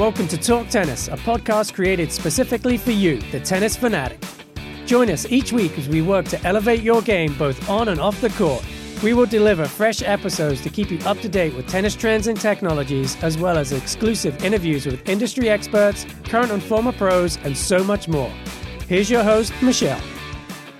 Welcome to Talk Tennis, a podcast created specifically for you, the tennis fanatic. Join us each week as we work to elevate your game both on and off the court. We will deliver fresh episodes to keep you up to date with tennis trends and technologies, as well as exclusive interviews with industry experts, current and former pros, and so much more. Here's your host, Michelle.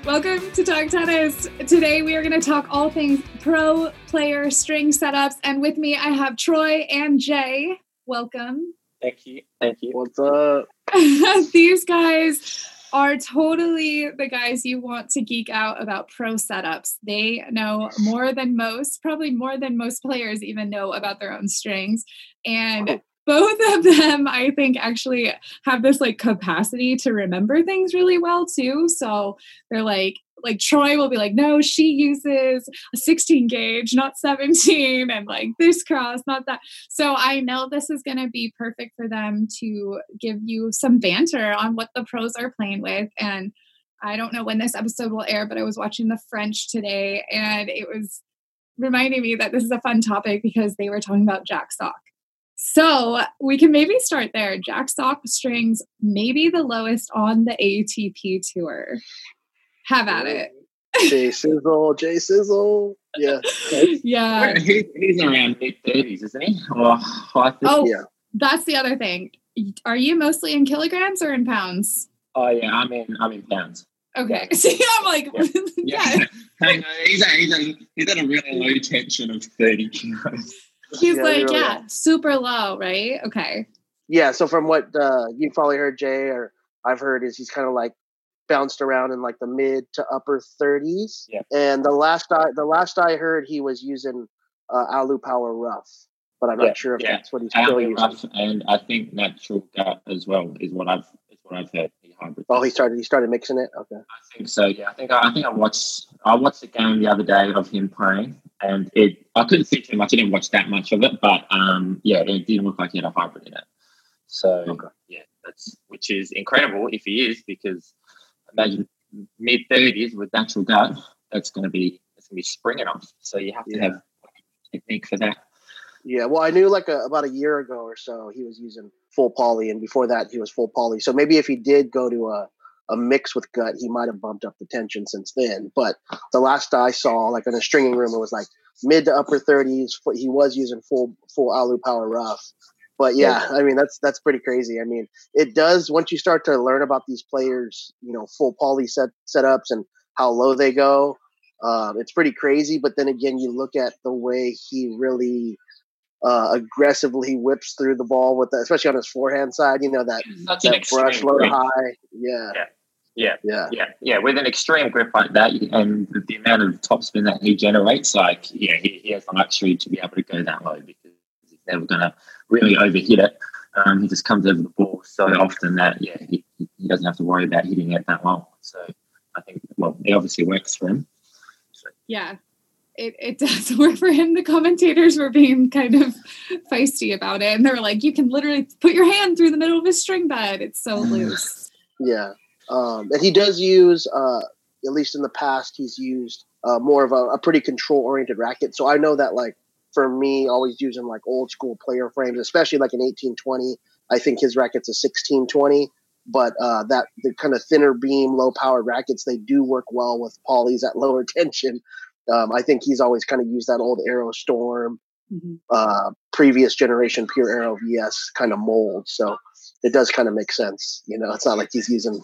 Welcome to Talk Tennis. Today we are going to talk all things pro player string setups. And with me, I have Troy and Jay. Welcome. Thank you. Thank you. What's up? These guys are totally the guys you want to geek out about pro setups. They know more than most, probably more than most players even know about their own strings. And oh. both of them i think actually have this like capacity to remember things really well too so they're like like troy will be like no she uses a 16 gauge not 17 and like this cross not that so i know this is going to be perfect for them to give you some banter on what the pros are playing with and i don't know when this episode will air but i was watching the french today and it was reminding me that this is a fun topic because they were talking about jack sock so we can maybe start there. Jack Sock strings, maybe the lowest on the ATP tour. Have at it. Jay Sizzle, Jay Sizzle. Yeah. yeah. He, he's around mid 30s, isn't he? Oh, oh yeah. that's the other thing. Are you mostly in kilograms or in pounds? Oh, yeah, I'm in, I'm in pounds. Okay. See, I'm like, yeah. yeah. yeah. he's, at, he's, at, he's at a really low tension of 30 kilos. He's yeah, like, yeah, super low, right? Okay. Yeah. So from what uh, you probably heard Jay or I've heard is he's kind of like bounced around in like the mid to upper 30s. Yeah. And the last I the last I heard he was using uh, Alu Power Rough, but I'm yeah. not sure if yeah. that's what he's still Alu using. Rough and I think natural gut as well is what I've is what I've heard. Oh, he started. He started mixing it. Okay. I think so. Yeah, I think I, I think I watched. I watched the game the other day of him playing, and it I couldn't see too much. I didn't watch that much of it, but um, yeah, it didn't look like he had a hybrid in it. So okay. yeah, that's which is incredible if he is because imagine mid thirties with natural gut. That's going to be it's going to be springing off. So you have to yeah. have technique for that. Yeah, well, I knew like a, about a year ago or so he was using full poly, and before that he was full poly. So maybe if he did go to a a mix with gut, he might have bumped up the tension since then. But the last I saw, like in a stringing room, it was like mid to upper thirties. He was using full full alu power rough. But yeah, I mean that's that's pretty crazy. I mean, it does once you start to learn about these players, you know, full poly set setups and how low they go. Um, it's pretty crazy. But then again, you look at the way he really uh, aggressively whips through the ball with that, especially on his forehand side. You know that, that brush low high. Yeah. yeah. Yeah, yeah, yeah, yeah. With an extreme grip like that, and the amount of topspin that he generates, like yeah, he, he has the luxury to be able to go that low because he's never going to really overhit it. Um, he just comes over the ball so often that yeah, he, he doesn't have to worry about hitting it that long. So I think well, it obviously works for him. So. Yeah, it, it does work for him. The commentators were being kind of feisty about it, and they were like, "You can literally put your hand through the middle of his string bed; it's so loose." Yeah, um, and he does use, uh, at least in the past, he's used uh, more of a, a pretty control-oriented racket. So I know that, like for me, always using like old school player frames, especially like an eighteen twenty. I think his racket's a sixteen twenty but uh, that the kind of thinner beam, low powered rackets, they do work well with polys at lower tension. Um, I think he's always kind of used that old Aero Storm, mm-hmm. uh, previous generation Pure Aero VS kind of mold. So it does kind of make sense. You know, it's not like he's using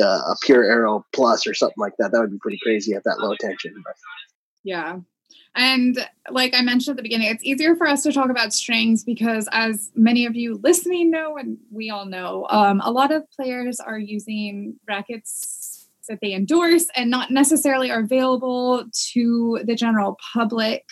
uh, a Pure Aero Plus or something like that. That would be pretty crazy at that low tension. But. Yeah. And like I mentioned at the beginning, it's easier for us to talk about strings because, as many of you listening know, and we all know, um, a lot of players are using rackets that they endorse and not necessarily are available to the general public.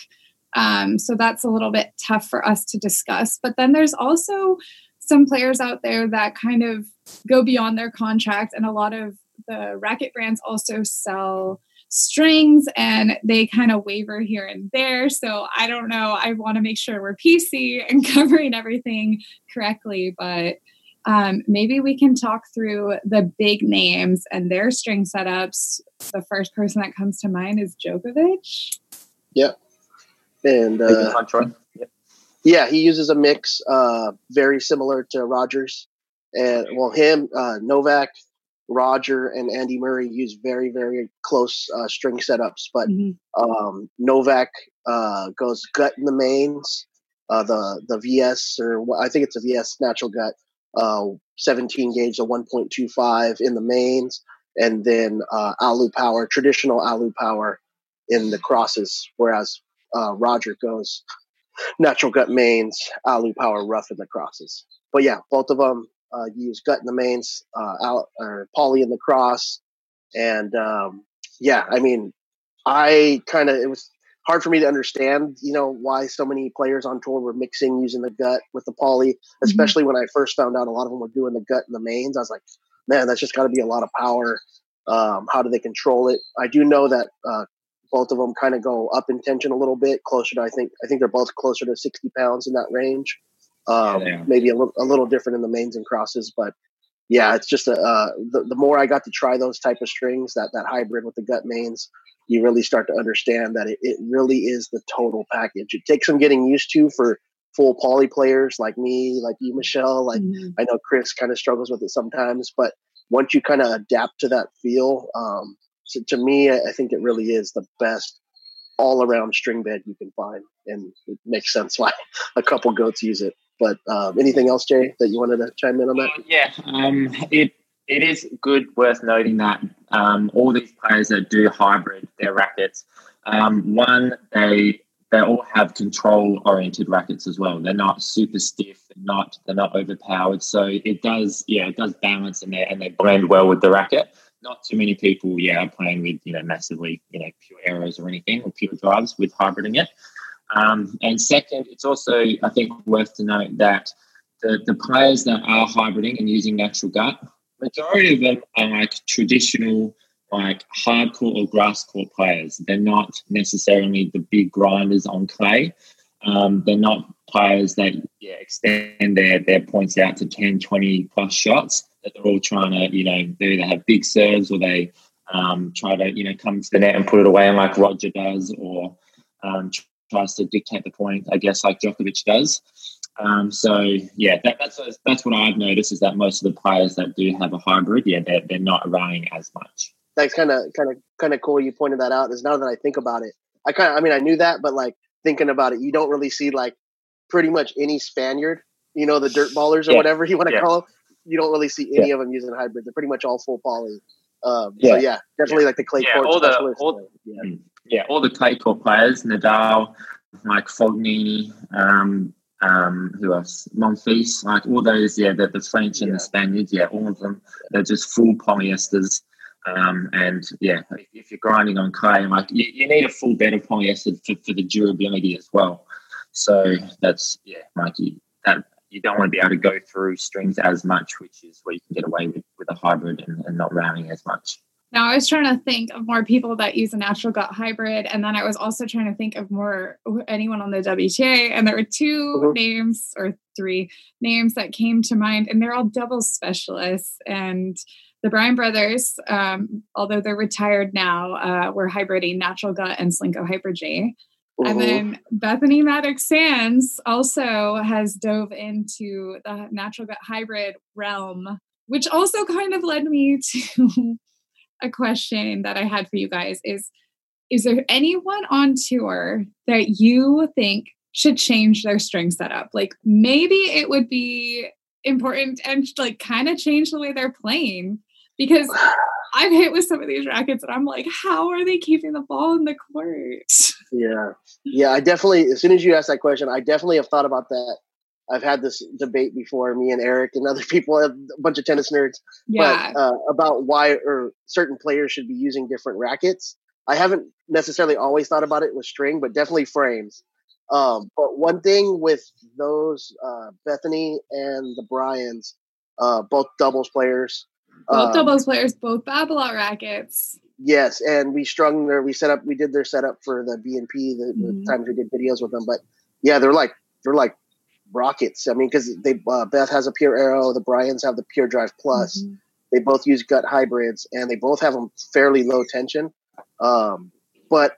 Um, so that's a little bit tough for us to discuss. But then there's also some players out there that kind of go beyond their contract, and a lot of the racket brands also sell strings and they kind of waver here and there. So I don't know. I want to make sure we're PC and covering everything correctly, but um, maybe we can talk through the big names and their string setups. The first person that comes to mind is Djokovic. Yep. And uh. Yeah, he uses a mix, uh, very similar to Rogers, and well, him, uh, Novak, Roger, and Andy Murray use very very close uh, string setups, but Mm-hmm. um, Novak uh, goes gut in the mains, uh, the the VS or I think it's a VS natural gut, uh, 17 gauge, a 1.25 in the mains, and then uh, Alu power, traditional Alu power in the crosses, whereas uh, Roger goes natural gut mains, Alu power rough in the crosses. But yeah, both of them uh, use gut in the mains, uh, Al- or poly in the cross, and um, yeah, I mean, I kind of it was hard for me to understand, you know, why so many players on tour were mixing using the gut with the poly, especially when I first found out a lot of them were doing the gut in the mains. I was like, man, that's just got to be a lot of power. Um, how do they control it? I do know that uh, both of them kind of go up in tension a little bit, closer to I think I think they're both closer to sixty pounds in that range. Um, they are. maybe a, li- a little different in the mains and crosses, but yeah, it's just a, uh, the, the more I got to try those type of strings, that that hybrid with the gut mains, you really start to understand that it, it really is the total package. It takes some getting used to for full poly players like me, like you, Michelle. Like Mhm. I know Chris kind of struggles with it sometimes, but once you kind of adapt to that feel, um, to, to me, I I think it really is the best all around string bed you can find, and it makes sense why a couple goats use it. But um, anything else, Jay, that you wanted to chime in on that? Yeah, um, it it is good, worth noting that um, all these players that do hybrid their rackets, um, one they they all have control oriented rackets as well. They're not super stiff, they're not they're not overpowered. So it does yeah it does balance and they and they blend well with the racket. Not too many people yeah are playing with you know massively you know Pure Aeros or anything or pure drives with hybriding it. Um, and second, it's also I think worth to note that the, the players that are hybriding and using natural gut, majority of them are like traditional, like hardcore or grass court players. They're not necessarily the big grinders on clay. Um, they're not players that yeah, extend their, their points out to 10, 20 plus shots. That they're all trying to, you know, they either have big serves or they um, try to, you know, come to the net and put it away, like Roger does, or um, tries to dictate the point, I guess, like Djokovic does. Um, so yeah, that, that's that's what I've noticed is that most of the players that do have a hybrid, yeah, they're, they're not running as much. That's kind of kind of kind of cool. You pointed that out. Is now that I think about it, I kind of I mean I knew that, but like thinking about it, you don't really see like pretty much any Spaniard, you know, the dirt ballers or Yeah. whatever you want to Yeah. call them. You don't really see any of them using hybrid. They're pretty much all full poly. Um, Yeah. So yeah, definitely like the clay Yeah, court all the- all- yeah. Yeah, all the clay court players, Nadal, like Fognini, um, um, who else? Monfils, like all those, yeah, the, the French and Yeah. the Spaniards, yeah, all of them, they're just full polyesters. Um, and yeah, if, you're grinding on clay, like you, you need a full bed of polyester for, for the durability as well. So that's yeah, like you, that you don't want to be able to go through strings as much, which is where you can get away with, with a hybrid and, and not rounding as much. Now I was trying to think of more people that use a natural gut hybrid, and then I was also trying to think of more anyone on the WTA, and there were 2 Mhm. names or three names that came to mind, and they're all doubles specialists. And the Bryan brothers, um, although they're retired now, uh, were hybriding natural gut and Solinco Hyper G. And Mhm. then Bethanie Mattek-Sands also has dove into the natural gut hybrid realm, which also kind of led me to a question that I had for you guys is is there anyone on tour that you think should change their string setup? Like maybe it would be important and like kind of change the way they're playing because I've hit with some of these rackets and I'm like, how are they keeping the ball in the court? Yeah. Yeah, I definitely as soon as you asked that question, I definitely have thought about that. I've had this debate before, me and Eric and other people, a bunch of tennis nerds, Yeah. but uh, about why or certain players should be using different rackets. I haven't necessarily always thought about it with string, but definitely frames. Um, but one thing with those uh, Bethanie and the Bryans, uh, both doubles players, both uh, doubles players, both Babolat rackets. Yes, and we strung their we set up we did their setup for the BNP the, Mhm. the times we did videos with them. But yeah, they're like they're like rockets. I mean, because they uh, Beth has a Pure Aero, the Bryans have the pure drive plus. Mhm. They both use gut hybrids, and they both have them fairly low tension. Um, but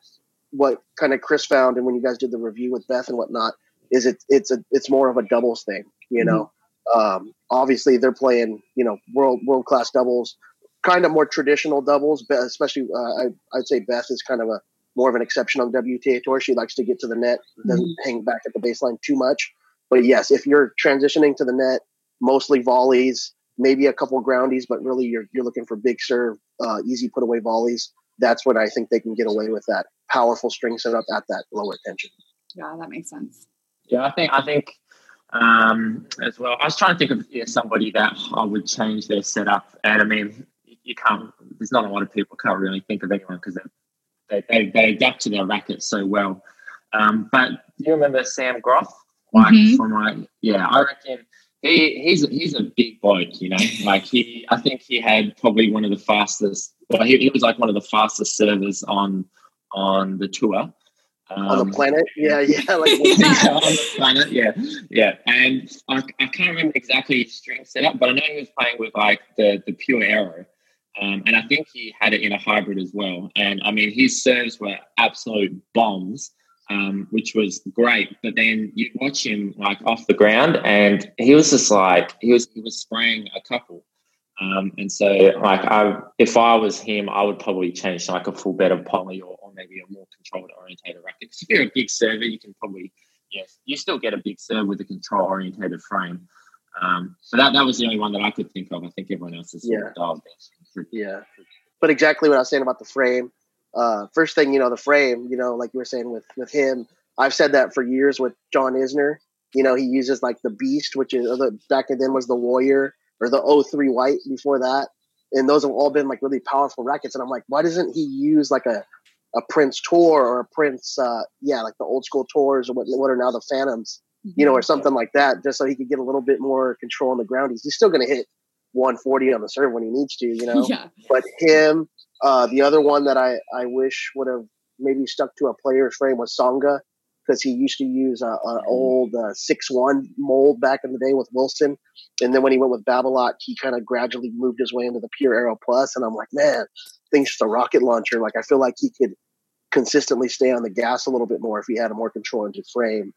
what kind of Chris found, and when you guys did the review with Beth and whatnot, is it it's a it's more of a doubles thing. You know, um, obviously they're playing you know world world class doubles, kind of more traditional doubles, but especially uh, I, I'd say Beth is kind of a more of an exception on WTA tour. She likes to get to the net, doesn't mm-hmm. hang back at the baseline too much. But yes, if you're transitioning to the net, mostly volleys, maybe a couple groundies, but really you're you're looking for big serve, uh, easy put away volleys. That's when I think they can get away with that powerful string setup at that lower tension. Yeah, that makes sense. Yeah, I think I think um, as well. I was trying to think of yeah, somebody that I would change their setup, and I mean, you can't. There's not a lot of people can't really think of anyone because they, they they adapt to their racket so well. Um, but do you remember Sam Groth? Like mm-hmm. from like yeah, I reckon he he's he's a big bloke, you know. Like he, I think he had probably one of the fastest. Well, he, he was like one of the fastest servers on on the tour. Um, on the um, planet, yeah, yeah, like yeah, on the planet, yeah, yeah. And I, I can't remember exactly his string setup, but I know he was playing with like the the Pure Aero, um, and I think he had it in a hybrid as well. And I mean, his serves were absolute bombs um, which was great. But then you watch him like off the ground, and he was just like he was he was spraying a couple. Um, and so, like, I if I was him, I would probably change to like a full bed of poly or, or maybe a more controlled orientated racket. Because if you're a big server, you can probably yes, you still get a big serve with a control orientated frame. Um, so that that was the only one that I could think of. I think everyone else is yeah. Yeah, but exactly what I was saying about the frame uh, first thing, you know, the frame, you know, like you were saying with with him, I've said that for years with John Isner. You know, he uses like the Beast, which is the back then was the Warrior or the O3 White before that, and those have all been like really powerful rackets. And I'm like, why doesn't he use like a a Prince Tour or a Prince, uh, yeah, like the old school tours or what what are now the Phantoms, you know, or something like that, just so he could get a little bit more control on the ground. He's, he's still going to hit 140 on the serve when he needs to, you know. Yeah. But him, uh, the other one that I, I wish would have maybe stuck to a player's frame was Tsonga because he used to use an mm-hmm. old uh, six one mold back in the day with Wilson, and then when he went with Babolat, he kind of gradually moved his way into the Pure Aero Plus, and I'm like, man, thing's just a rocket launcher. Like I feel like he could consistently stay on the gas a little bit more if he had a more control into frame.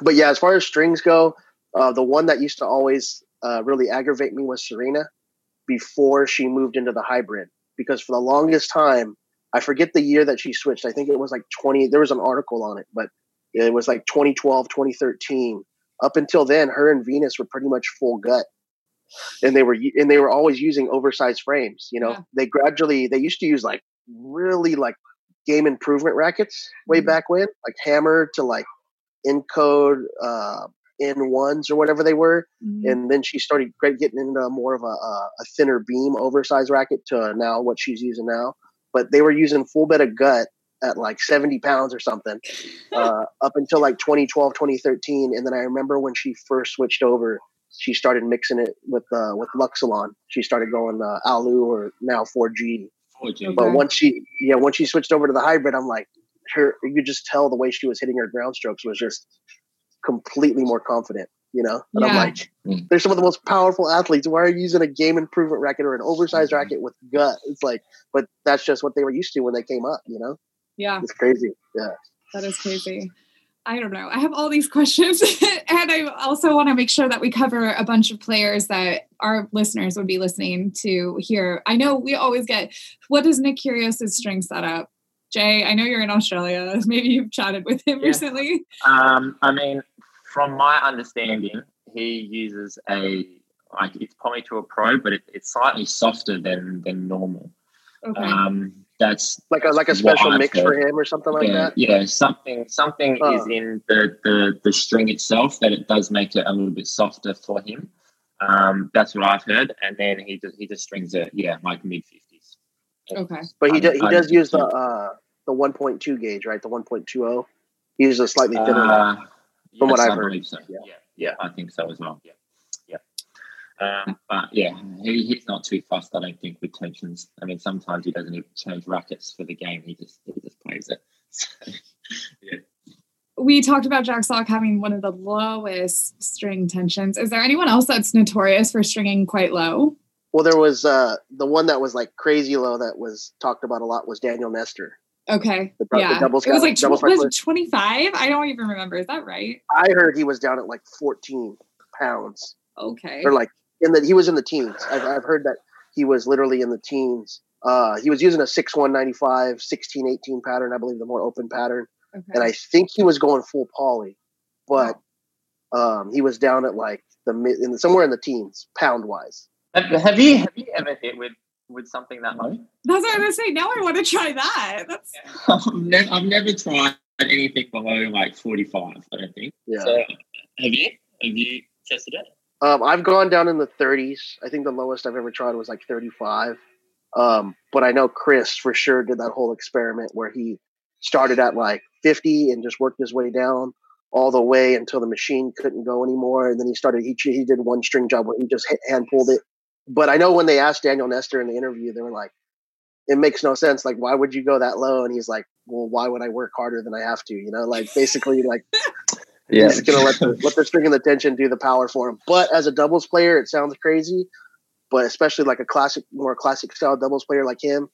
But yeah, as far as strings go, uh, the one that used to always uh, really aggravate me was Serena before she moved into the hybrid because for the longest time, I forget the year that she switched. I think it was like 20, there was an article on it, but it was like 2012, 2013. Up until then, her and Venus were pretty much full gut. And they were and they were always using oversized frames. You know, yeah. they gradually they used to use like really like game improvement rackets way mm-hmm. back when, like hammer to like nCode uh, in ones or whatever they were. Mm-hmm. And then she started getting into more of a, a, thinner beam oversized racket to now what she's using now. But they were using full bed of gut at like 70 pounds or something uh, up until like 2012, 2013. And then I remember when she first switched over, she started mixing it with uh, with Luxilon. She started going uh, Alu or now 4G. 4G. But once she yeah, once she switched over to the hybrid, I'm like her you could just tell the way she was hitting her ground strokes was just completely more confident, you know? And yeah. I'm like, mm. they're some of the most powerful athletes. Why are you using a game improvement racket or an oversized mm-hmm. racket with gut? It's like, but that's just what they were used to when they came up, you know? Yeah. It's crazy. Yeah. That is crazy. I don't know. I have all these questions, and I also want to make sure that we cover a bunch of players that our listeners would be listening to here. I know we always get what is Nick Kyrgios's string setup? Jay, I know you're in Australia. Maybe you've chatted with him yeah. recently. Um, I mean, from my understanding, he uses a like it's probably to a Pro, but it, it's slightly softer than than normal. Okay. Um, that's like a like a special mix for him or something like yeah, that. Yeah, something something oh. is in the, the the string itself that it does make it a little bit softer for him. Um, that's what I've heard, and then he just he just strings it, yeah, like mid fifties. Okay, but he, do, he does use the uh, the one point two gauge, right? The one point two zero. He uses a slightly thinner. Uh, from yes, what I've I heard. So. Yeah. yeah. yeah, I think so as well. Yeah, yeah. Um, but yeah, he, he's not too fast. I don't think with tensions. I mean, sometimes he doesn't even change rackets for the game. He just he just plays it. So, yeah. We talked about Jack Sock having one of the lowest string tensions. Is there anyone else that's notorious for stringing quite low? Well, there was uh, the one that was like crazy low that was talked about a lot was Daniel Nestor. Okay. The, the yeah. doubles it was like tw- doubles was 25? I don't even remember. Is that right? I heard he was down at like 14 pounds, Okay. or like in the he was in the teens. I've, I've heard that he was literally in the teens. Uh, he was using a 6 195, 16 18 pattern, I believe, the more open pattern. Okay. And I think he was going full poly, but um, he was down at like the mid, in somewhere in the teens, pound wise. Have, have you have you ever hit with with something that low? That's what I was gonna say. Now I want to try that. That's I've, never, I've never tried anything below like forty five. I don't think. Yeah. So, have you? Have you tested it? Um, I've gone down in the 30s. I think the lowest I've ever tried was like 35. Um, but I know Chris for sure did that whole experiment where he started at like 50 and just worked his way down all the way until the machine couldn't go anymore. And then he started, he, he did one string job where he just hand pulled it. But I know when they asked Daniel Nestor in the interview, they were like, it makes no sense. Like, why would you go that low? And he's like, well, why would I work harder than I have to? You know, like basically like Yeah. He's gonna let the let the string and the tension do the power for him. But as a doubles player, it sounds crazy. But especially like a classic, more classic style doubles player like him,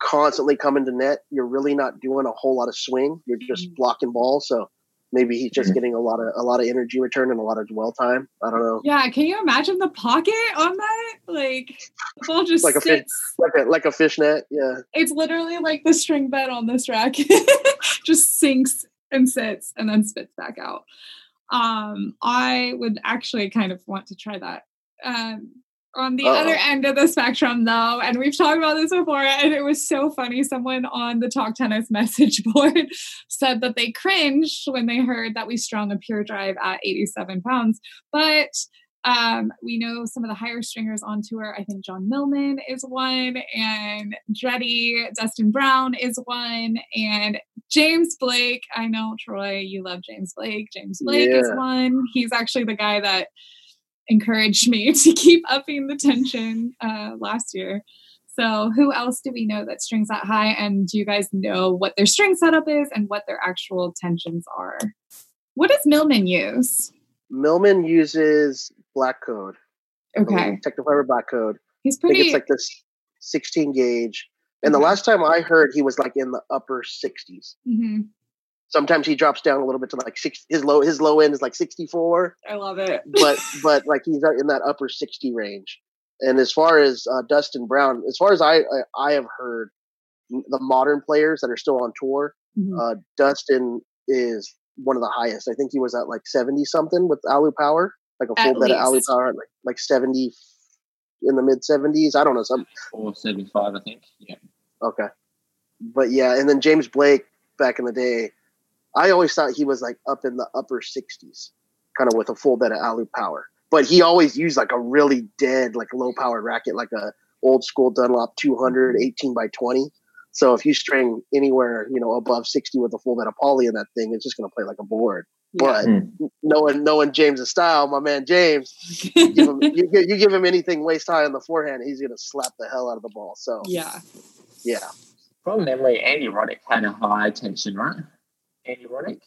constantly coming to net, you're really not doing a whole lot of swing. You're just Mhm. blocking balls. So maybe he's just Mhm. getting a lot of a lot of energy return and a lot of dwell time. I don't know. yeah. Can you imagine the pocket on that? Like the ball just Like a fish- sits. Like a like a fishnet. Yeah. It's literally like the string bed on this racket. just sinks and sits and then spits back out. Um, I would actually kind of want to try that. Um, on the Uh-oh. other end of the spectrum, though, and we've talked about this before, and it was so funny. Someone on the Talk Tennis message board said that they cringed when they heard that we strung a pure drive at 87 pounds. But um, we know some of the higher stringers on tour. I think John Millman is one, and Dreddy, Dustin Brown is one, and James Blake. I know, Troy, you love James Blake. James Blake is one. He's actually the guy that encouraged me to keep upping the tension uh, last year. So, who else do we know that strings that high? And do you guys know what their string setup is and what their actual tensions are? What does Millman use? Millman uses black code. Okay, Tecnifibre black code. he's I think pretty. it's like this 16 gauge. And the last time I heard, he was like in the upper 60s. Mhm. Sometimes he drops down a little bit to like six his low his low end is like 64 I love it. but but like he's in that upper 60 range and as far as uh, dustin brown as far as I, I i have heard the modern players that are still on tour Mhm. uh dustin is one of the highest i think he was at like 70 something with alu power like a At full bed of alu power like like 70 in the mid 70s i don't know some Or seventy five, I think. Yeah. Okay. But yeah, and then James Blake back in the day, I always thought he was like up in the upper 60s, kind of with a full bed of alu power. But he always used like a really dead, like low powered racket, like a old school Dunlop 200, 18 by 20. So if you string anywhere, you know, above 60 with a full bed of poly in that thing, it's just going to play like a board. Yeah. But hmm. knowing knowing James's style, my man James, give him, you, you give him anything waist high on the forehand, he's going to slap the hell out of the ball. So yeah. yeah. From memory, Andy Roddick had a high tension, right? Andy Roddick.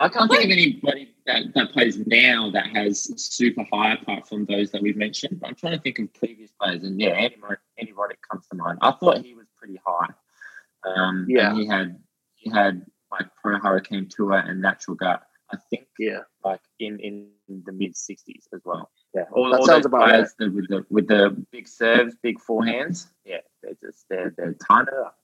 I can't think of anybody that, that plays now that has super high apart from those that we've mentioned. But I'm trying to think of previous players, and yeah, Andy, Andy Roddick comes to mind. I thought he was pretty high. Um, Yeah. and he had he had like Pro Hurricane Tour and Natural Gut. I think Yeah. like in in the mid 60s as well. Yeah, all, That all sounds those about players that with the with the big serves, big forehands. Yeah, they're just they're they're up.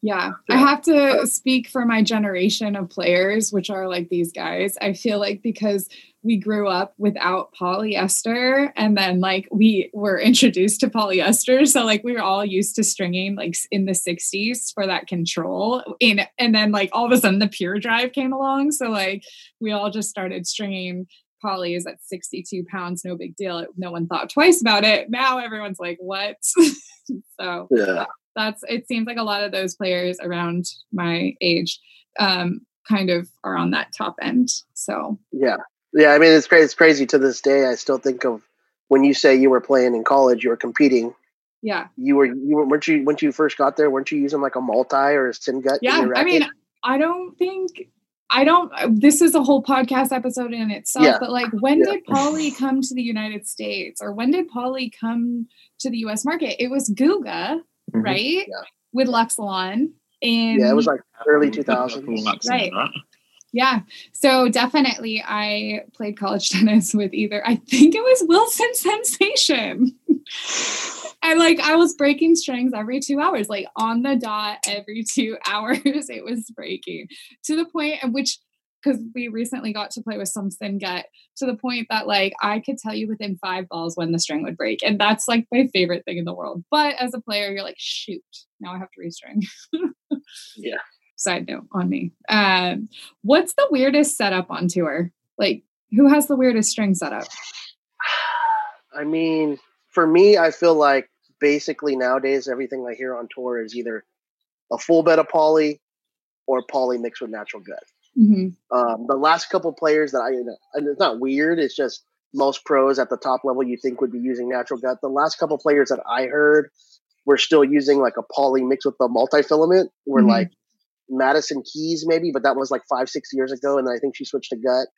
Yeah, I have to speak for my generation of players, which are like these guys. I feel like because we grew up without polyester and then like we were introduced to polyester. So like we were all used to stringing like in the 60s for that control. In and then like all of a sudden the pure drive came along. So like we all just started stringing poly is at 62 pounds, no big deal. No one thought twice about it. Now everyone's like, what? so Yeah. That's it seems like a lot of those players around my age um, kind of are on that top end. So Yeah, yeah. I mean, it's crazy. It's crazy to this day. I still think of when you say you were playing in college, you were competing. yeah, You were you were weren't you when you first got there? weren't you using like a multi or a syn gut? yeah. I mean. I don't think I don't. This is a whole podcast episode in itself. Yeah. But like, when Yeah. did poly come to the United States, or when did poly come to the U.S. market? It was Guga, Mhm. right? Yeah. With Luxilon. In Yeah, it was like early Um, 2000s. Right. right? Yeah. So definitely I played college tennis with either I think it was Wilson Sensation. and like I was breaking strings every 2 hours like on the dot every 2 hours it was breaking to the point at which because we recently got to play with some syn gut to the point that like I could tell you within five balls when the string would break. And that's like my favorite thing in the world. But as a player, you're like, shoot, now I have to restring. Yeah. Side note on me. Um, what's the weirdest setup on tour? Like, who has the weirdest string setup? I mean, for me, I feel like basically nowadays everything I hear on tour is either a full bed of poly or poly mixed with natural gut. Hmm Um, the last couple players that I, and it's not weird, it's just most pros at the top level you think would be using natural gut. The last couple players that I heard were still using like a poly mixed with the multifilament, were Mhm. like Madison Keys maybe, but that was like five, six years ago, and I think she switched to gut.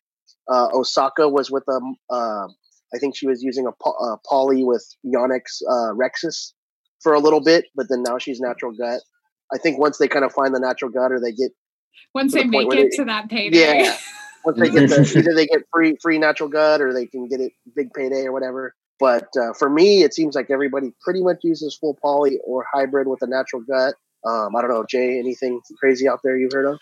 Uh, Osaka was with them. Uh, I think she was using a, po- a poly with Yonex uh, Rexis for a little bit, but then now she's natural gut. I think once they kind of find the natural gut or they get Once To the they make it they- to that payday. yeah. Once they get the, either they get free free natural gut or they can get it big payday or whatever. But uh, for me, it seems like everybody pretty much uses full poly or hybrid with a natural gut. Um, I don't know, Jay. Anything crazy out there you've heard of?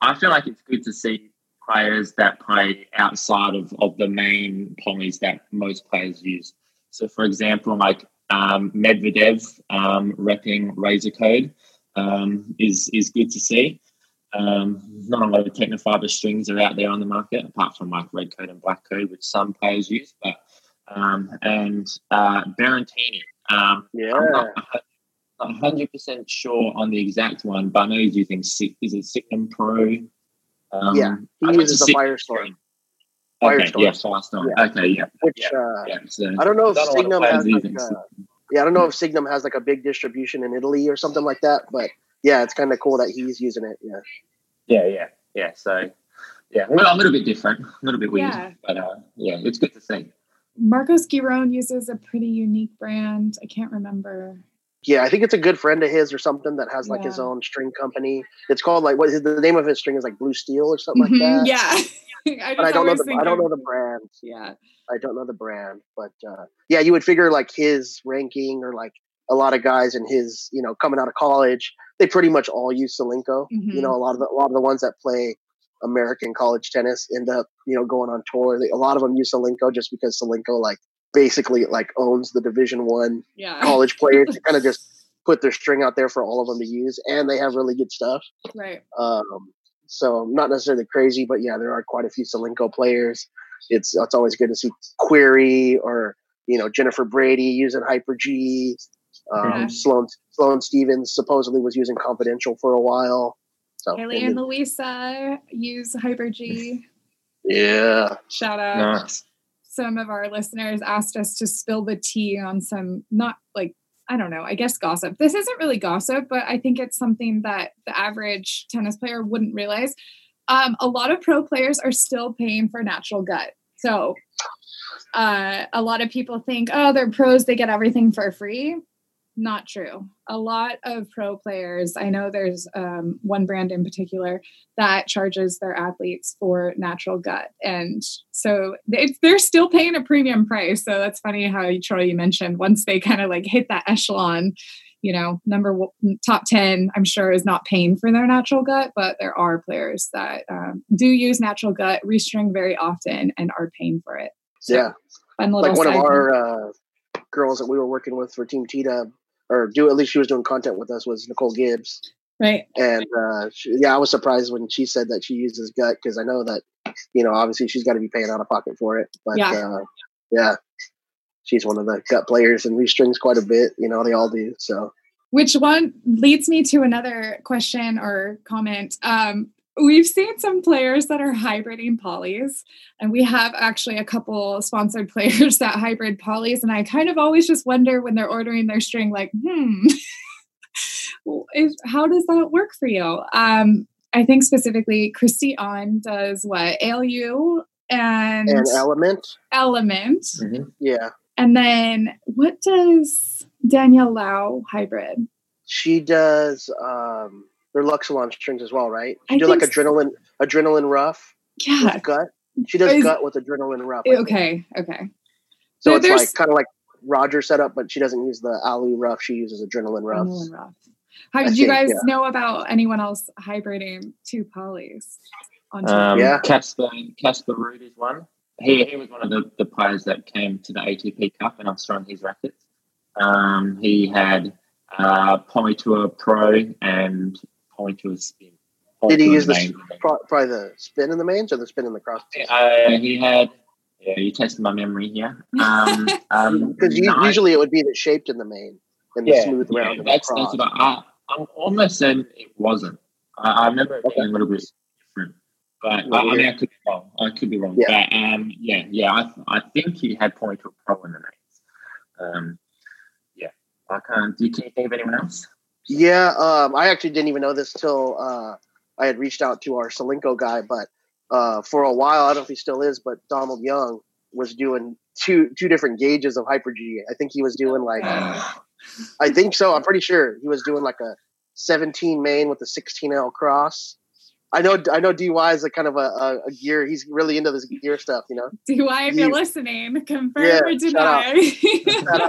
I feel like it's good to see players that play outside of, of the main polys that most players use. So, for example, like um, Medvedev um, repping Razor Code um, is is good to see. Um, not a lot of Tecnifibre strings are out there on the market, apart from like Red Code and Black Code, which some players use. But um, and uh, Berrettini, um, Yeah, I'm not hundred percent sure on the exact one, but I know he's using is it Signum Pro? Um, Yeah, he uses the Signum Firestorm. Okay, Firestorm. yeah, Firestorm. Okay, yeah, which yeah, uh, yeah. So, I don't know if not a lot of Signum has like uh, yeah, I don't know if Signum has like a big distribution in Italy or something like that. But yeah, it's kind of cool that he's using it. Yeah, Yeah, yeah, yeah. So, yeah, well, a little bit different, a little bit weird, Yeah. but uh, yeah, it's good to see. Marcos Giron uses a pretty unique brand. I can't remember. yeah, I think it's a good friend of his or something that has like his own string company. It's called like what is the name of his string is like Blue Steel or something Mhm, like that. Yeah. I, but I don't know the think I don't know the brand. Yeah. I don't know the brand, but uh, yeah, you would figure like his ranking or like a lot of guys in his, you know, coming out of college, they pretty much all use Solinco. Mhm. You know, a lot of the, a lot of the ones that play American college tennis end up, you know, going on tour. They, a lot of them use Solinco just because Solinco like basically like owns the Division One Yeah. college players. They kind of just put their string out there for all of them to use, and they have really good stuff. Right. Um, so not necessarily crazy, but yeah, there are quite a few Solinco players. It's it's always good to see Querrey or you know Jennifer Brady using Hyper G. Um, Yeah. Sloane Sloane Stevens supposedly was using Confidential for a while. So Haley and Louisa use Hyper G. yeah, Shout out. Nice. Some of our listeners asked us to spill the tea on some not like I don't know, I guess gossip. This isn't really gossip, but I think it's something that the average tennis player wouldn't realize. Um, a lot of pro players are still paying for natural gut. So uh, a lot of people think, oh, they're pros, they get everything for free. Not true. A lot of pro players, I know there's um, one brand in particular that charges their athletes for natural gut. And so they, they're still paying a premium price. So that's funny how you, Troy, you mentioned once they kind of like hit that echelon, you know, number one, top 10, I'm sure is not paying for their natural gut, but there are players that um, do use natural gut, restring very often, and are paying for it. So, yeah. Fun little Like one of our uh, girls that we were working with for Team T or do at least she was doing content with us was Nicole Gibbs. right. And uh, she, yeah, I was surprised when she said that she uses gut because I know that you know obviously she's got to be paying out of pocket for it. But Yeah. uh, yeah, she's one of the gut players and restrings quite a bit. You know, they all do. So Which one leads me to another question or comment. Um, we've seen some players that are hybriding polys, and we have actually a couple sponsored players that hybrid polys. And I kind of always just wonder when they're ordering their string, like, hmm, if, how does that work for you? Um, I think specifically Kristie Ahn does what ALU and, and Element, Element, Mhm. yeah, and then what does Danielle Lao hybrid? she does um their Luxilon strings as well, right? She I did like think so. adrenaline adrenaline rough Yeah. with gut. She does Is- gut with adrenaline rough. I think. Okay. Okay. So There- it's like kind of like Roger setup, but she doesn't use the alu rough. She uses adrenaline rough. Adrenaline rough. How I did you think, guys yeah. know about anyone else hybriding two polys? On two? Um, Yeah. Casper Casper Ruud is one. He, he was one of the, the players that came to the ATP Cup and I was throwing his rackets. Um, he had uh, Poly Tour Pro and Poly Tour Spin. Did he use the Tour probably the spin in the mains or the spin in the cross? Uh, he had. Yeah, you tested my memory here. Um, um, Because usually it would be the shaped in the main and the smooth yeah, round in the that's, cross. that's what I, I'm almost certain it wasn't. I, I remember it being a little bit different, but I, I mean, I could be wrong. I could be wrong. Yeah. But um, yeah, yeah, I, I think he had point to a pro in the names. Um, yeah, I can't. Do you, can you think of anyone else? Yeah, um, I actually didn't even know this till uh, I had reached out to our Solinco guy, but uh, for a while, I don't know if he still is, but Donald Young was doing two two different gauges of Hyper G. I think he was doing like I think so. I'm pretty sure he was doing like a 17 main with a 16L cross. I know I know DY is a kind of a, a, a gear. He's really into this gear stuff, you know. I, if you're listening, confirm Yeah, or deny?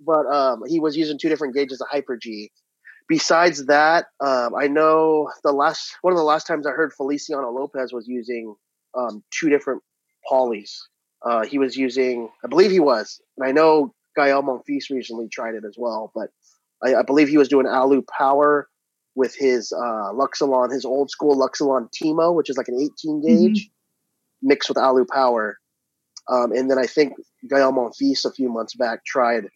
But um, he was using two different gauges of Hyper G. Besides that, um, I know the last one of the last times I heard Feliciano Lopez was using um, two different polys. Uh, he was using, I believe he was, and I know Gael Monfils recently tried it as well, but I, I believe he was doing Alu Power with his uh, Luxilon, his old school Luxilon Timo, which is like an 18 gauge, mixed with Alu Power. Um, and then I think Gael Monfils a few months back tried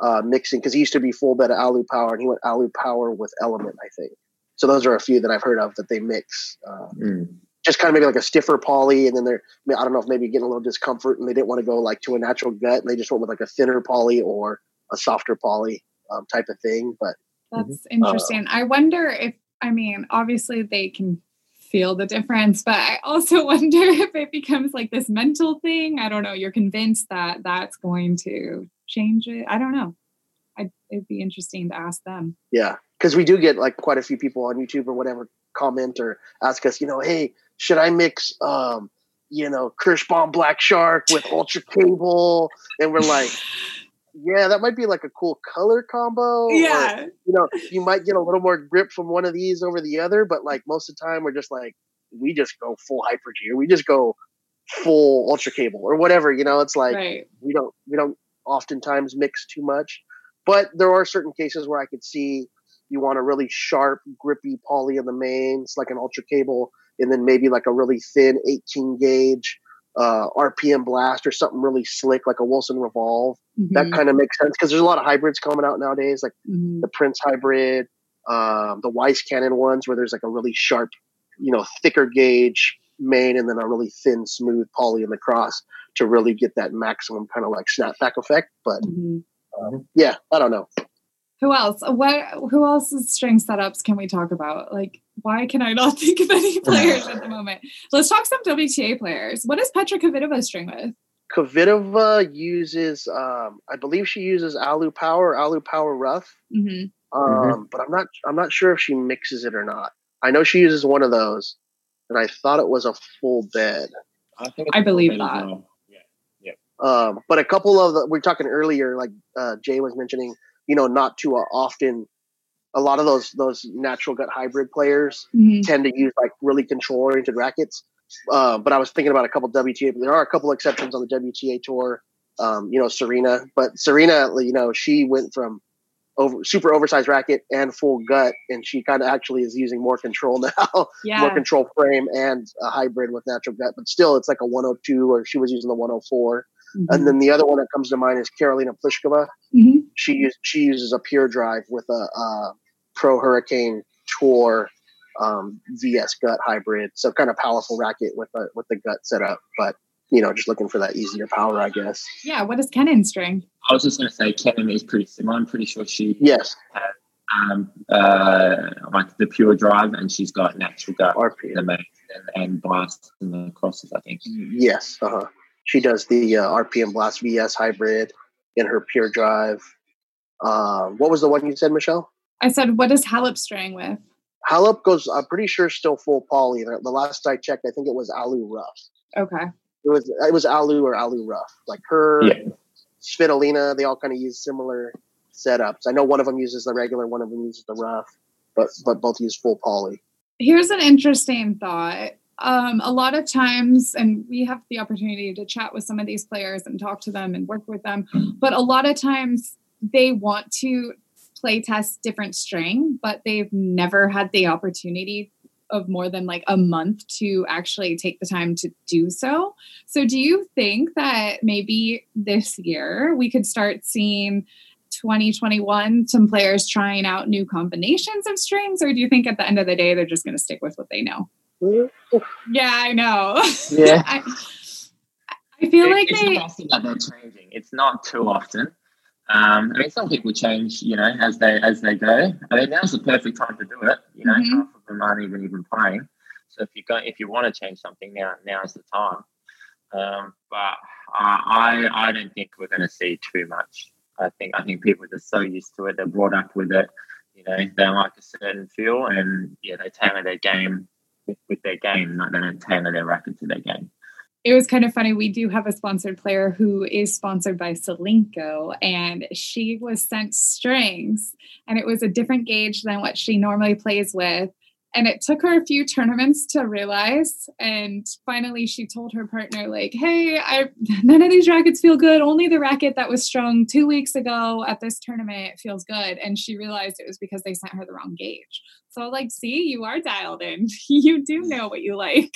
uh, mixing because he used to be full bed of Alu Power, and he went Alu Power with Element, I think. So those are a few that I've heard of that they mix. Uh, Mm. just kind of maybe like a stiffer poly, and then they're I, mean, I don't know if maybe getting a little discomfort, and they didn't want to go like to a natural gut, and they just went with like a thinner poly or a softer poly um, type of thing. But That's interesting. I wonder if, I mean, obviously they can feel the difference, but I also wonder if it becomes like this mental thing. I don't know. You're convinced that that's going to change it. I don't know. I'd, it'd be interesting to ask them. yeah, because we do get like quite a few people on YouTube or whatever comment or ask us, you know, hey, should I mix, um, you know, Kirschbaum Black Shark with Ultra Cable? And we're like, yeah, that might be like a cool color combo. or, Yeah. you know, you might get a little more grip from one of these over the other, but like most of the time, we're just like, we just go full hyper G or we just go full ultra cable or whatever. You know, it's like right. we don't we don't oftentimes mix too much, but there are certain cases where I could see you want a really sharp, grippy poly in the mains, like an ultra cable, and then maybe like a really thin 18 gauge uh, RPM blast or something really slick, like a Wilson Revolve. That Mhm, kind of makes sense because there's a lot of hybrids coming out nowadays, like mhm. the Prince hybrid, um, the Weiss Cannon ones, where there's like a really sharp, you know, thicker gauge main and then a really thin, smooth poly in the cross to really get that maximum kind of like snapback effect. But Mhm. yeah, I don't know. Who else? What? Who else's string setups can we talk about? Like, why can I not think of any players at the moment? Let's talk some WTA players. What does Petra Kvitova string with? Kvitova uses, um, I believe she uses Alu Power, Alu Power Rough, hmm um, but I'm not, I'm not sure if she mixes it or not. I know she uses one of those, and I thought it was a full bed. I think I believe that. well. Yeah. Um, but a couple of the, we are talking earlier, like uh, Jay was mentioning, you know, not too uh, often. A lot of those those natural gut hybrid players hmm tend to use like really control oriented rackets. Uh, but I was thinking about a couple WTA. There are a couple exceptions on the WTA tour. Um, you know, Serena, but Serena, you know, she went from over super oversized racket and full gut, and she kind of actually is using more control now, more control frame and a hybrid with natural gut. But still, it's like a 102, or she was using the 104. Mhm. And then the other one that comes to mind is Karolina Pliskova. Mhm. She she uses a pure drive with a, uh Pro Hurricane Tour um, VS gut hybrid. So kind of powerful racket with a, with the gut setup, but you know, just looking for that easier power, I guess. Yeah. What is Kenin string? I was just going to say, Kenin is pretty similar. I'm pretty sure she Yes, um, uh, like the pure drive, and she's got natural gut in the RPM. main and, and blast in the crosses. I think. Yes, uh-huh. She does the uh, RPM Blast VS hybrid in her pure drive. Um, what was the one you said, Michelle? I said, what does Halep string with? Halep goes. I'm pretty sure still full poly. The last I checked, I think it was Alu rough. Okay. It was it was Alu or Alu rough. Like her, Yeah. Svitolina, they all kind of use similar setups. I know one of them uses the regular, one of them uses the rough, but but both use full poly. Here's an interesting thought. Um, a lot of times, and we have the opportunity to chat with some of these players and talk to them and work with them, but a lot of times they want to play test different string, but they've never had the opportunity of more than like a month to actually take the time to do so. So, do you think that maybe this year we could start seeing 2021 some players trying out new combinations of strings, or do you think at the end of the day they're just going to stick with what they know? Yeah, I know. Yeah. I, I feel It- like it's they. that they're changing. It's not too often. Um, I mean, some people change, you know, as they as they go. I mean, now's the perfect time to do it. You know, Mhm. half of them aren't even even playing. So if you go, if you want to change something now, now's the time. Um, but I I I don't think we're going to see too much. I think I think people are just so used to it. They're brought up with it. You know, they like a certain feel, and yeah, they tailor their game with, with their game. Not they don't tailor their racket to their game. it was kind of funny. We do have a sponsored player who is sponsored by Solinco, and she was sent strings, and it was a different gauge than what she normally plays with. And it took her a few tournaments to realize. And finally, she told her partner, like, "Hey, I none of these rackets feel good. Only the racket that was strung two weeks ago at this tournament feels good." And she realized it was because they sent her the wrong gauge. So, like, see, you are dialed in. you do know what you like.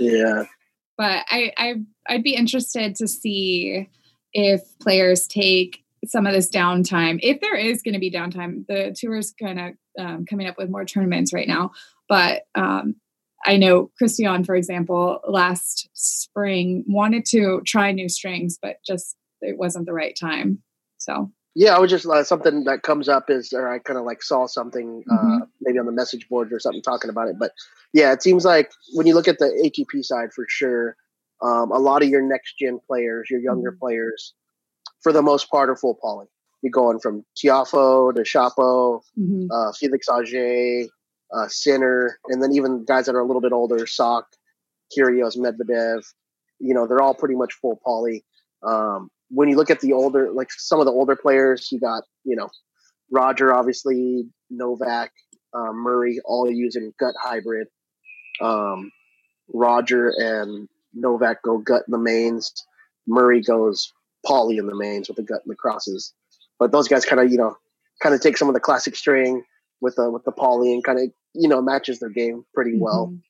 Yeah, but I, I I'd be interested to see if players take some of this downtime. If there is going to be downtime, the tour is kind of um, coming up with more tournaments right now. But um, I know Christian, for example, last spring wanted to try new strings, but just it wasn't the right time. So yeah. I was just uh, something that comes up is, or I kind of like saw something uh, Mhm. maybe on the message board or something talking about it. But yeah, it seems like when you look at the ATP side for sure, um, a lot of your next gen players, your younger Mhm. players, for the most part, are full poly. You're going from Tiafoe to Shapo, mhm. uh, Felix Auger, uh, Sinner, and then even guys that are a little bit older, Sock, Kyrgios, Medvedev. You know, they're all pretty much full poly. Um, when you look at the older, like some of the older players, you got you know Roger, obviously Novak, uh, Murray, all using gut hybrid. Um, Roger and Novak go gut in the mains. Murray goes poly in the mains with the gut and the crosses. But those guys kind of you know kind of take some of the classic string with the with the poly and kind of you know matches their game pretty well. Mhm.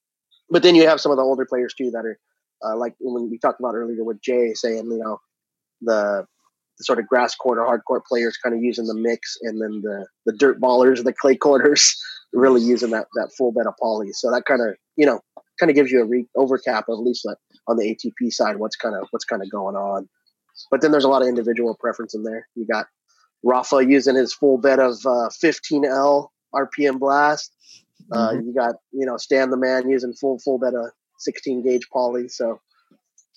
But then you have some of the older players too that are uh, like when we talked about earlier with Jay saying you know the, the sort of grass court or hard court players kind of using the mix, and then the the dirt ballers, the clay courters, really using that that full bed of poly. So that kind of you know kind of gives you a re- overcap of at least like on the ATP side what's kind of what's kind of going on. But then there's a lot of individual preference in there. You got Rafa using his full bed of uh, 15L RPM blast. Uh, You got you know Stan the man using full full bed of 16 gauge poly. So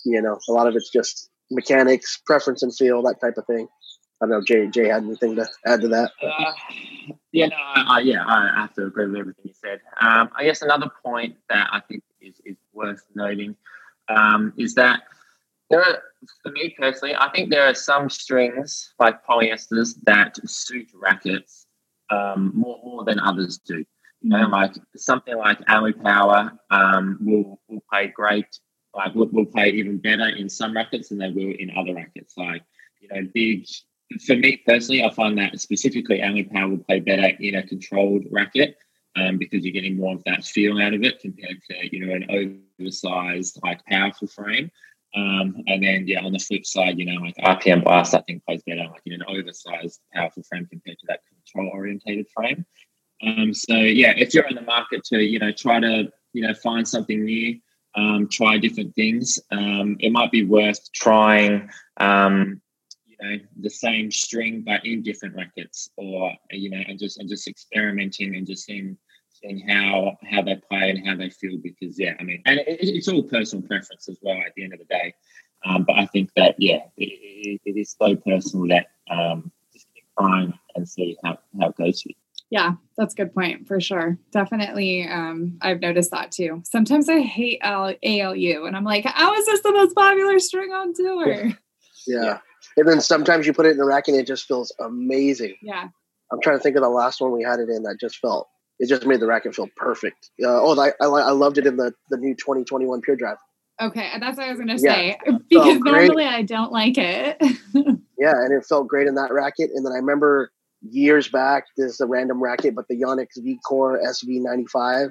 you know a lot of it's just mechanics, preference, and feel that type of thing. I don't know Jay Jay had anything to add to that. Uh, yeah, no, I, I, yeah, I have to agree with everything you said. Um, I guess another point that I think is, is worth noting um, is that there are, for me personally, I think there are some strings like polyesters that suit rackets um, more, more than others do. You know, like something like ALU Power um, will, will play great, like will, will play even better in some rackets than they will in other rackets. Like, you know, big for me personally, I find that specifically ALU Power will play better in a controlled racket um, because you're getting more of that feel out of it compared to you know an oversized like powerful frame. Um, and then yeah, on the flip side, you know like RPM Blast I think plays better like in an oversized powerful frame compared to that control orientated frame. Um, so yeah, if you're in the market to you know try to you know find something new, um, try different things, um, it might be worth trying um, you know the same string but in different rackets, or you know and just and just experimenting and just seeing seeing how how they play and how they feel because yeah, I mean, and it, it's all personal preference as well at the end of the day. Um, but I think that yeah, it, it, it is so personal that um, just getting try and see how, how it goes for you. Yeah, that's a good point for sure. Definitely, um, I've noticed that too. Sometimes I hate L- ALU, and I'm like, how is this the most popular string on tour? Yeah. yeah. And then sometimes you put it in the rack, and it just feels amazing. Yeah. I'm trying to think of the last one we had it in that just felt it just made the racket feel perfect. Uh, oh, I, I, I loved it in the the new 2021 Pure Drive. Okay, that's what I was gonna say yeah, because normally I don't like it. yeah, and it felt great in that racket. And then I remember years back, this is a random racket, but the Yonex V Core SV95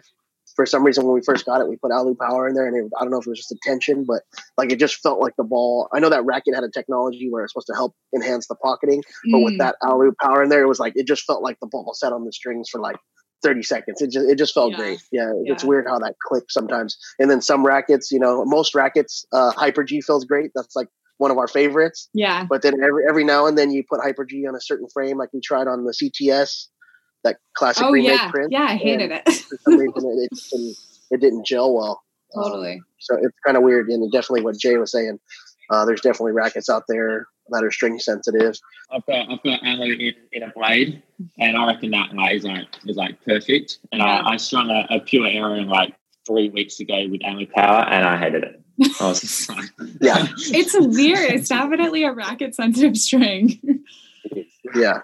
for some reason when we first got it, we put Alu power in there, and it, I don't know if it was just a tension, but like it just felt like the ball. I know that racket had a technology where it's supposed to help enhance the pocketing, but mm. with that Alu power in there, it was like it just felt like the ball sat on the strings for like 30 seconds. It just it just felt yeah. great. Yeah, yeah, it's weird how that clicks sometimes. And then some rackets, you know, most rackets, uh, Hyper G feels great. That's like one of our favorites. Yeah. But then every every now and then you put Hyper G on a certain frame, like we tried on the CTS that classic oh, remake yeah. print. Yeah, I hated it. it, it, didn't, it didn't gel well. Totally. Um, so it's kind of weird, and definitely what Jay was saying. Uh, there's definitely rackets out there that are string sensitive. I've got I've got ALU in, in a blade, and I reckon that like, is like is like perfect. And yeah. I, I strung a, a Pure Aero like three weeks ago with ALU Power, and I hated it. I was just like, yeah, it's weird. It's definitely a racket sensitive string. yeah.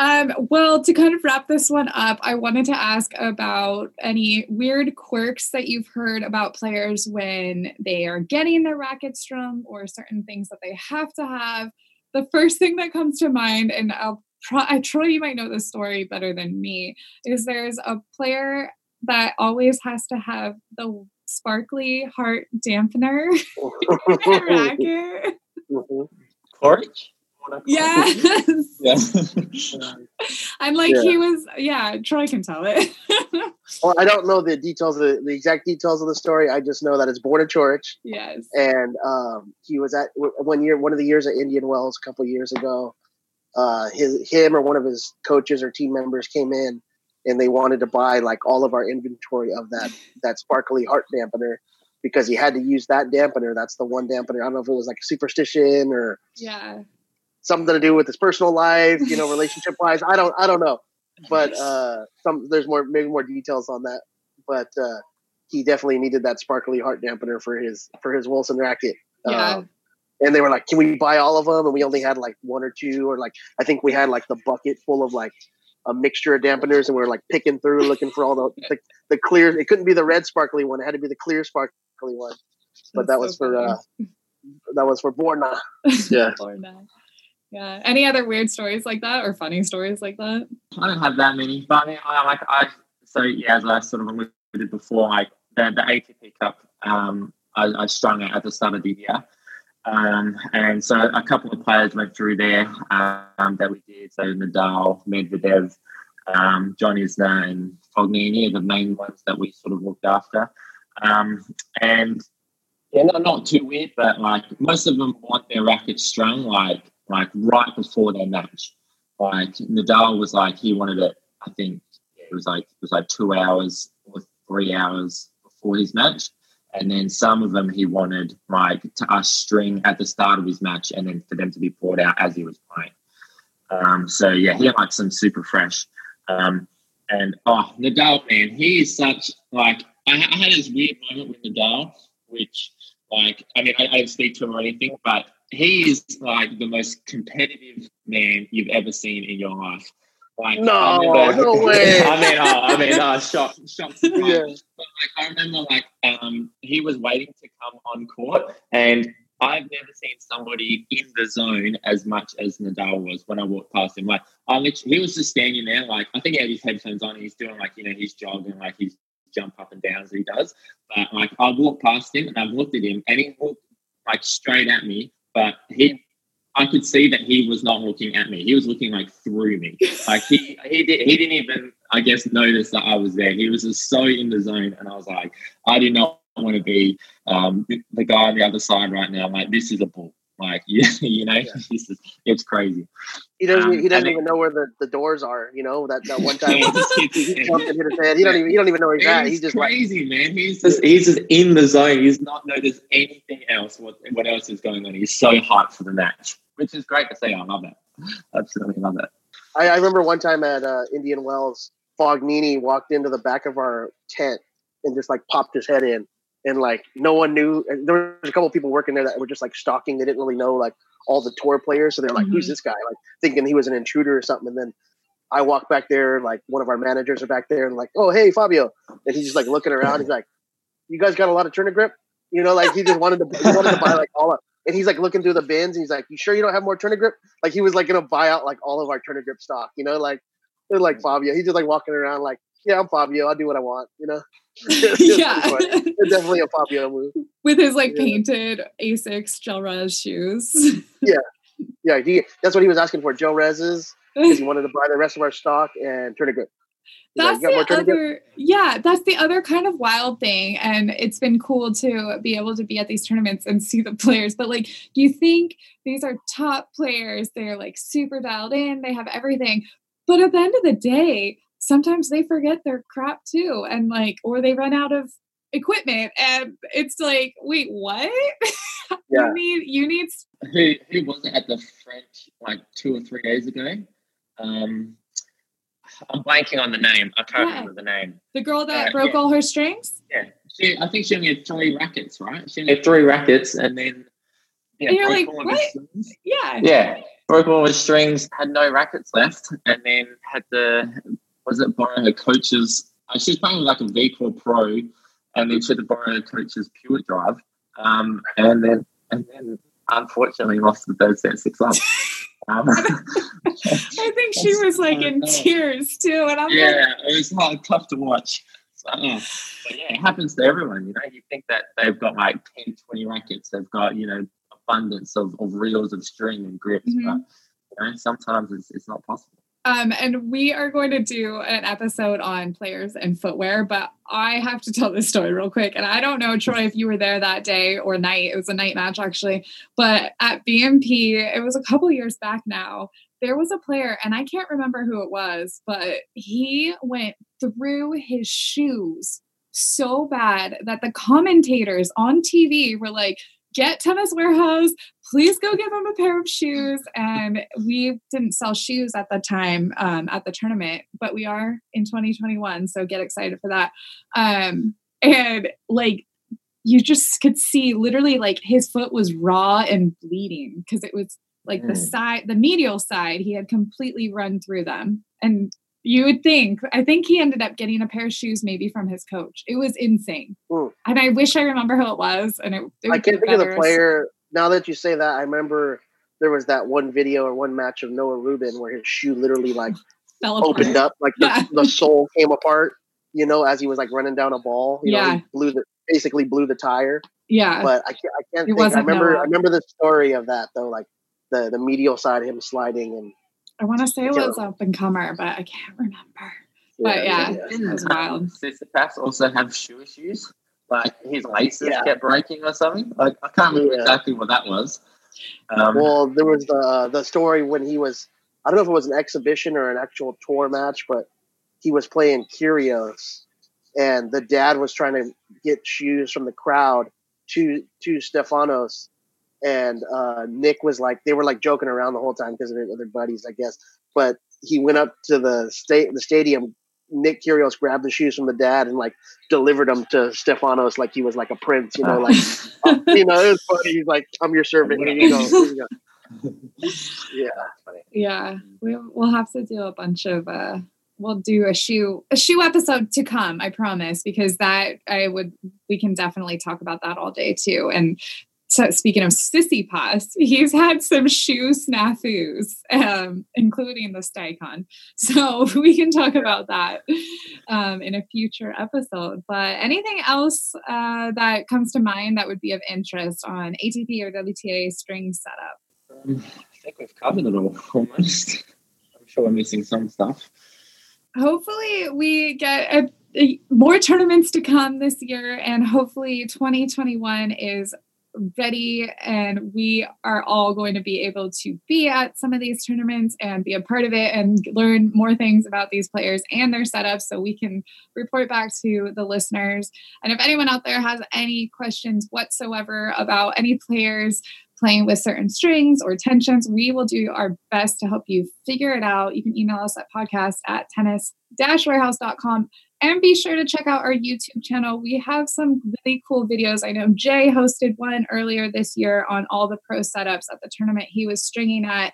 Um, well, to kind of wrap this one up, I wanted to ask about any weird quirks that you've heard about players when they are getting their racket strung or certain things that they have to have. The first thing that comes to mind, and I'll pro- I Troy, you might know this story better than me, is there's a player that always has to have the sparkly heart dampener in their racket. Mm-hmm. Coric? Yes. Yeah. I'm like yeah. he was. Yeah, Troy can tell it. well, I don't know the details, of the, the exact details of the story. I just know that it's Borna Coric. Yes. And um, he was at one year, one of the years at Indian Wells a couple years ago. Uh, his him or one of his coaches or team members came in, and they wanted to buy like all of our inventory of that that sparkly heart dampener because he had to use that dampener. That's the one dampener. I don't know if it was like a superstition or yeah something to do with his personal life, you know, relationship wise. I don't, I don't know, but uh, some there's more maybe more details on that. But uh, he definitely needed that sparkly heart dampener for his for his Wilson racket. Yeah. Um, and they were like, "Can we buy all of them?" And we only had like one or two, or like I think we had like the bucket full of like a mixture of dampeners, and we were like picking through, looking for all the the, the clear. It couldn't be the red sparkly one; it had to be the clear sparkly one. But That's that was so for uh, that was for Borna. Yeah. Borna. Yeah. Any other weird stories like that or funny stories like that? I don't have that many, but I mean, I like I so yeah, as I sort of alluded before, like the the ATP Cup, um, I, I strung it at the start of the year. Um, and so a couple of players went through there um, that we did. So Nadal, Medvedev, um, John Isner, and Fognini are the main ones that we sort of looked after. Um, and yeah, not, not too weird, but like most of them want their rackets strung like like right before their match. Like Nadal was like he wanted it. I think it was like it was like two hours or three hours before his match, and then some of them he wanted like to us string at the start of his match, and then for them to be poured out as he was playing. Um, so yeah, he likes them super fresh. Um, and oh, Nadal, man, he is such like I, I had this weird moment with Nadal, which like I mean I, I didn't speak to him or anything, but he is like the most competitive man you've ever seen in your life. Like, no, I remember, no way. I mean, uh, I mean, uh, shock, shock. Yeah. But like, I remember, like, um, he was waiting to come on court, and I've never seen somebody in the zone as much as Nadal was when I walked past him. Like, I literally, he was just standing there, like, I think he had his headphones on, he's doing like, you know, he's jogging, like he's jump up and down as he does. But like, I walked past him and I've looked at him, and he looked like straight at me but he I could see that he was not looking at me. He was looking like through me. Like he he did he didn't even I guess notice that I was there. He was just so in the zone, and I was like, I did not want to be um, the guy on the other side right now. Like this is a bull. Like you, you know, yeah. it's, just, it's crazy. He doesn't. Um, he doesn't even know where the, the doors are. You know that, that one time he jumped and hit his head. He don't even. He don't even know where he's, he's at. He's just crazy, like, man. He's just he's just in the zone. He's not noticed anything else. What what else is going on? He's so hyped for the match, which is great to see. I love it. Absolutely love it. I, I remember one time at uh, Indian Wells, Fognini walked into the back of our tent and just like popped his head in and like no one knew. There was a couple of people working there that were just like stalking. They didn't really know like all the tour players, so they're like, mm-hmm. "Who's this guy?" Like thinking he was an intruder or something. And then I walk back there, like one of our managers are back there, and like, "Oh, hey, Fabio," and he's just like looking around. He's like, "You guys got a lot of Tourna Grip?" You know, like he just wanted to he wanted to buy like all of. And he's like looking through the bins. And he's like, "You sure you don't have more Tourna Grip?" Like he was like gonna buy out like all of our Tourna Grip stock. You know, like they're like Fabio. He's just like walking around like, "Yeah, I'm Fabio. I'll do what I want." You know. yeah, it's definitely a popular move with his like yeah. painted Asics gel res shoes. yeah, yeah, he, that's what he was asking for. Gel reses because he wanted to buy the rest of our stock and Tourna Grip. That's like, the other, yeah, that's the other kind of wild thing. And it's been cool to be able to be at these tournaments and see the players. But like, you think these are top players, they're like super dialed in, they have everything. But at the end of the day, sometimes they forget their crap too and like or they run out of equipment and it's like wait what yeah. you need you need who who was it at the french like two or three days ago um i'm blanking on the name i can't yeah. remember the name the girl that uh, broke yeah. all her strings yeah she i think she only had three rackets right she only had three rackets and then yeah, and you're like, what? Yeah. Yeah. Broke all his strings, had no rackets left, and then had to was it borrow her coach's? Uh, she was playing with like a V Core Pro, and then she had to borrow her coach's Pure Drive, um, and then and then unfortunately lost the third set six up. Um, I think she was like in tears too, and I'm yeah, like, it was hard, tough to watch. So, yeah. But yeah, it happens to everyone. You know, you think that they've got like 10, 20 rackets, they've got you know abundance of, of reels of string and grips, mm-hmm. but you know, sometimes it's, it's not possible. Um, and we are going to do an episode on players and footwear, but I have to tell this story real quick. And I don't know, Troy, if you were there that day or night. It was a night match, actually. But at BNP, it was a couple years back now. There was a player, and I can't remember who it was, but he went through his shoes so bad that the commentators on TV were like, get Tennis Warehouse. Please go give him a pair of shoes. And we didn't sell shoes at the time um, at the tournament, but we are in 2021. So get excited for that. Um, and like, you just could see literally like his foot was raw and bleeding because it was like mm. the side, the medial side, he had completely run through them. And you would think. I think he ended up getting a pair of shoes maybe from his coach. It was insane. Mm. And I wish I remember who it was. And it, it I can't think of the player. Now that you say that, I remember there was that one video or one match of Noah Rubin where his shoe literally like opened up, like yeah. the, the sole came apart. You know, as he was like running down a ball. You yeah, know, blew the basically blew the tire. Yeah, but I can't. I can't. Think, I remember. Noah. I remember the story of that though, like the the medial side of him sliding and I want to say it was up and comer, but I can't remember. But yeah, yeah, it was wild. Tsitsipas also have shoe issues, like his laces yeah. kept breaking or something. I, I can't remember yeah. exactly what that was. Um, well, there was the the story when he was I don't know if it was an exhibition or an actual tour match, but he was playing Kyrgios, and the dad was trying to get shoes from the crowd to to Stefanos, and uh, Nick was like, they were like joking around the whole time because of their buddies, I guess. But he went up to the state, the stadium. Nick Kyrgios grabbed the shoes from the dad and like delivered them to Stefanos like he was like a prince, you know, like uh, you know, it was funny. He's like, "I'm your servant." Here you go. Here you go. yeah, yeah. We, we'll have to do a bunch of. uh We'll do a shoe a shoe episode to come. I promise, because that I would we can definitely talk about that all day too. And so speaking of sissy Tsitsipas, he's had some shoe snafus, um, including the Stikon. So we can talk about that um, in a future episode. But anything else uh, that comes to mind that would be of interest on ATP or WTA string setup? Um, I think we've covered it all almost. I'm sure we're missing some stuff. Hopefully, we get a, more tournaments to come this year, and hopefully, 2021 is ready, and we are all going to be able to be at some of these tournaments and be a part of it and learn more things about these players and their setups so we can report back to the listeners. And if anyone out there has any questions whatsoever about any players, playing with certain strings or tensions, we will do our best to help you figure it out. You can email us at podcast at tennis-warehouse.com and be sure to check out our YouTube channel. We have some really cool videos. I know Jay hosted one earlier this year on all the pro setups at the tournament he was stringing at.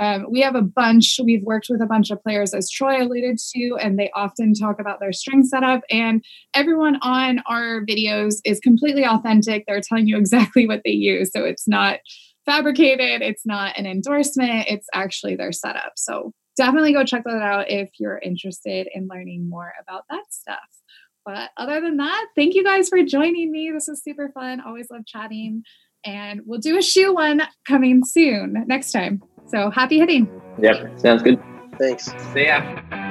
Um, we have a bunch, we've worked with a bunch of players, as Troy alluded to, and they often talk about their string setup. And everyone on our videos is completely authentic. They're telling you exactly what they use. So it's not fabricated, it's not an endorsement, it's actually their setup. So definitely go check that out if you're interested in learning more about that stuff. But other than that, thank you guys for joining me. This was super fun. Always love chatting. And we'll do a shoe one coming soon next time. So happy hitting. Yep, sounds good. Thanks. See ya.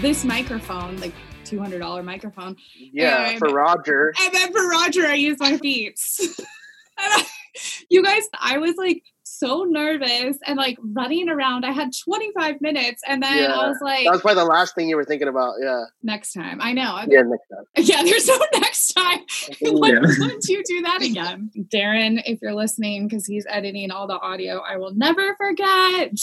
This microphone, like two hundred dollar microphone. Yeah, and, for Roger. And then for Roger, I use my feet. you guys, I was like so nervous and like running around. I had 25 minutes and then yeah, I was like That was probably the last thing you were thinking about. Yeah. Next time. I know. Yeah, next time. Yeah, there's no next time. Oh, Why yeah. don't you do that again? Darren, if you're listening, because he's editing all the audio, I will never forget.